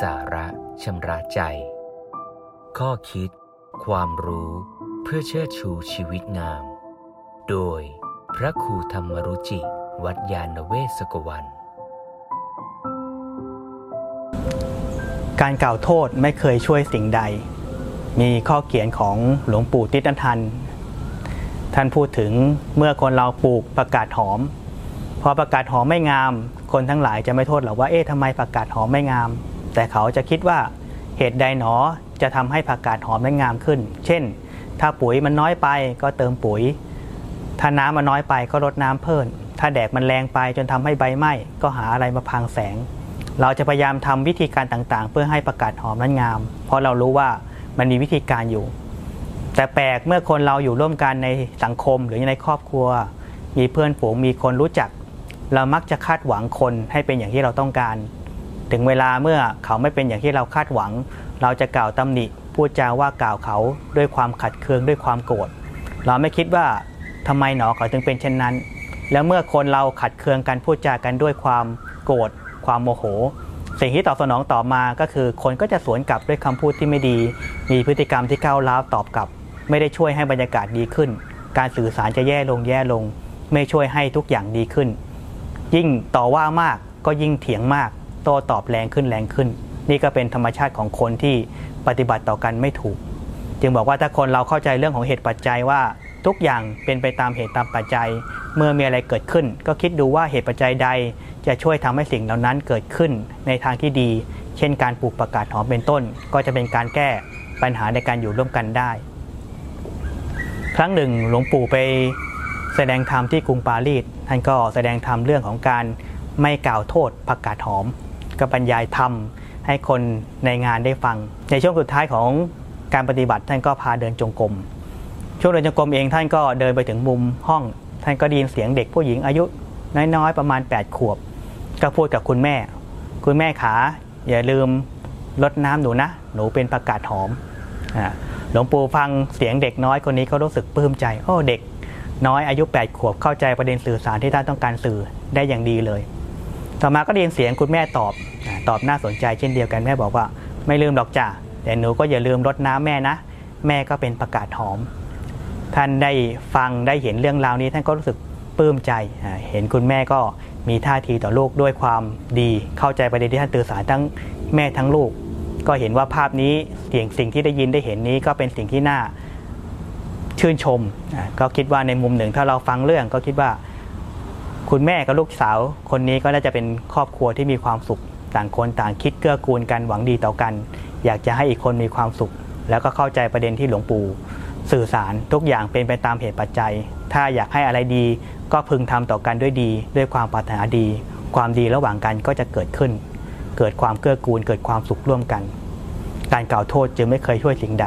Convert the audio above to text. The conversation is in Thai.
สาระชำระใจ ข้อคิด ความรู้เพื่อเชิดชูชีวิตงาม โดยพระครูธรรมรุจิ วัดยาณเวศกวัน การกล่าวโทษไม่เคยช่วยสิ่งใด มีข้อเขียนของหลวงปู่ติตันทัน ท่านพูดถึงเมื่อคนเราปลูกประกาศหอม พอประกาศหอมไม่งาม คนทั้งหลายจะไม่โทษหรอกว่าเอ๊ะทำไมประกาศหอมไม่งาม แต่เขาจะคิดว่าเหตุใดหนอจะทำให้ผักกาดหอมนั้นงามขึ้น เช่น ถ้าปุ๋ยมันน้อยไปก็เติมปุ๋ย ถ้าน้ำมันน้อยไปก็ลดน้ำเพิ่ม ถ้าแดดมันแรงไปจนทำให้ใบไหม้ก็หาอะไรมาพังแสง เราจะพยายามทำวิธีการต่างๆ เพื่อให้ประกาศหอมนั้นงาม เพราะเรารู้ว่ามันมีวิธีการอยู่ แต่แปลกเมื่อคนเราอยู่ร่วมกันในสังคมหรือในครอบครัว มีเพื่อนฝูงมีคนรู้จัก เรามักจะคาดหวังคนให้เป็นอย่างที่เราต้องการ ถึงเวลาเมื่อเขาไม่เป็นอย่างที่เราคาดหวัง เราจะกล่าวตำหนิพูดจาว่ากล่าวเขาด้วยความขัดเคืองด้วยความโกรธเราไม่คิดว่าทำไมหนอเขาถึงเป็นเช่นนั้น แล้วเมื่อคนเราขัดเคืองกันพูดจากันด้วยความโกรธความโมโห สิ่งที่ตอบสนองต่อมาก็คือ คนก็จะสวนกลับด้วยคำพูดที่ไม่ดี มีพฤติกรรมที่ก้าวร้าวตอบกลับ ไม่ได้ช่วยให้บรรยากาศดีขึ้น การสื่อสารจะแย่ลงแย่ลง ไม่ช่วยให้ทุกอย่างดีขึ้น ยิ่งต่อว่ามากก็ยิ่งเถียงมาก โต้ตอบแรงขึ้นแรงขึ้น นี่ก็เป็นธรรมชาติของคนที่ปฏิบัติต่อกันไม่ถูก จึงบอกว่าถ้าคนเราเข้าใจเรื่องของเหตุปัจจัยว่าทุกอย่างเป็นไปตามเหตุตามปัจจัย เมื่อมีอะไรเกิดขึ้น ก็คิดดูว่าเหตุปัจจัยใด จะช่วยทำให้สิ่งเหล่านั้นเกิดขึ้นในทางที่ดี เช่นการปลูกประกาศหอมเป็นต้น ก็จะเป็นการแก้ปัญหาในการอยู่ร่วมกันได้ ครั้งหนึ่งหลวงปู่ไปแสดงธรรมที่กรุงปารีสท่านก็แสดงธรรมเรื่องของการไม่กล่าวโทษประกาศหอม ก็บรรยายธรรมให้คนในงานได้ฟัง ในช่วงสุดท้ายของการปฏิบัติท่านก็พาเดินจงกรมช่วงเดินจงกรมเองท่านก็เดินไปถึงมุมห้อง ท่านก็ได้ยินเสียงเด็กผู้หญิงอายุน้อยๆประมาณ 8 ขวบ ก็พูดกับคุณแม่ คุณแม่ขาอย่าลืมลดน้ำหนูนะ หนูเป็นประกาศหอมหลวงปู่ฟังเสียงเด็กน้อยคนนี้ก็รู้สึกปลื้มใจ โอ้เด็กน้อยอายุ 8 ขวบเข้าใจประเด็นสื่อสารที่ท่านต้องการสื่อได้อย่างดีเลย ต่อมาก็ได้ยินเสียงคุณแม่ตอบตอบน่าสนใจเช่นเดียวกันแม่บอกว่าไม่ลืมดอกจ้าแต่หนูก็อย่าลืมรดน้ำแม่นะ แม่ก็เป็นประกาศหอม ท่านได้ฟังได้เห็นเรื่องราวนี้ท่านก็รู้สึกปลื้มใจ เห็นคุณแม่ก็มีท่าทีต่อลูกด้วยความดี เข้าใจประเด็นที่ท่านตื่นสารทั้งแม่ทั้งลูก ก็เห็นว่าภาพนี้เสียงสิ่งที่ได้ยินได้เห็นนี้ก็เป็นสิ่งที่น่าชื่นชม ก็คิดว่าในมุมหนึ่งถ้าเราฟังเรื่องก็คิดว่า คุณแม่กับลูกสาวคนนี้ก็น่าจะเป็นครอบครัวที่มีความสุข ต่างคนต่างคิดเกื้อกูลกันหวังดีต่อกัน อยากจะให้อีกคนมีความสุข แล้วก็เข้าใจประเด็นที่หลวงปู่สื่อสารทุกอย่างเป็นไปตามเหตุปัจจัย ถ้าอยากให้อะไรดี ก็พึงทำต่อกันด้วยดี ด้วยความปรารถนาดี ความดีระหว่างกันก็จะเกิดขึ้น เกิดความเกื้อกูล เกิดความสุขร่วมกัน การกล่าวโทษจึงไม่เคยช่วยสิ่งใด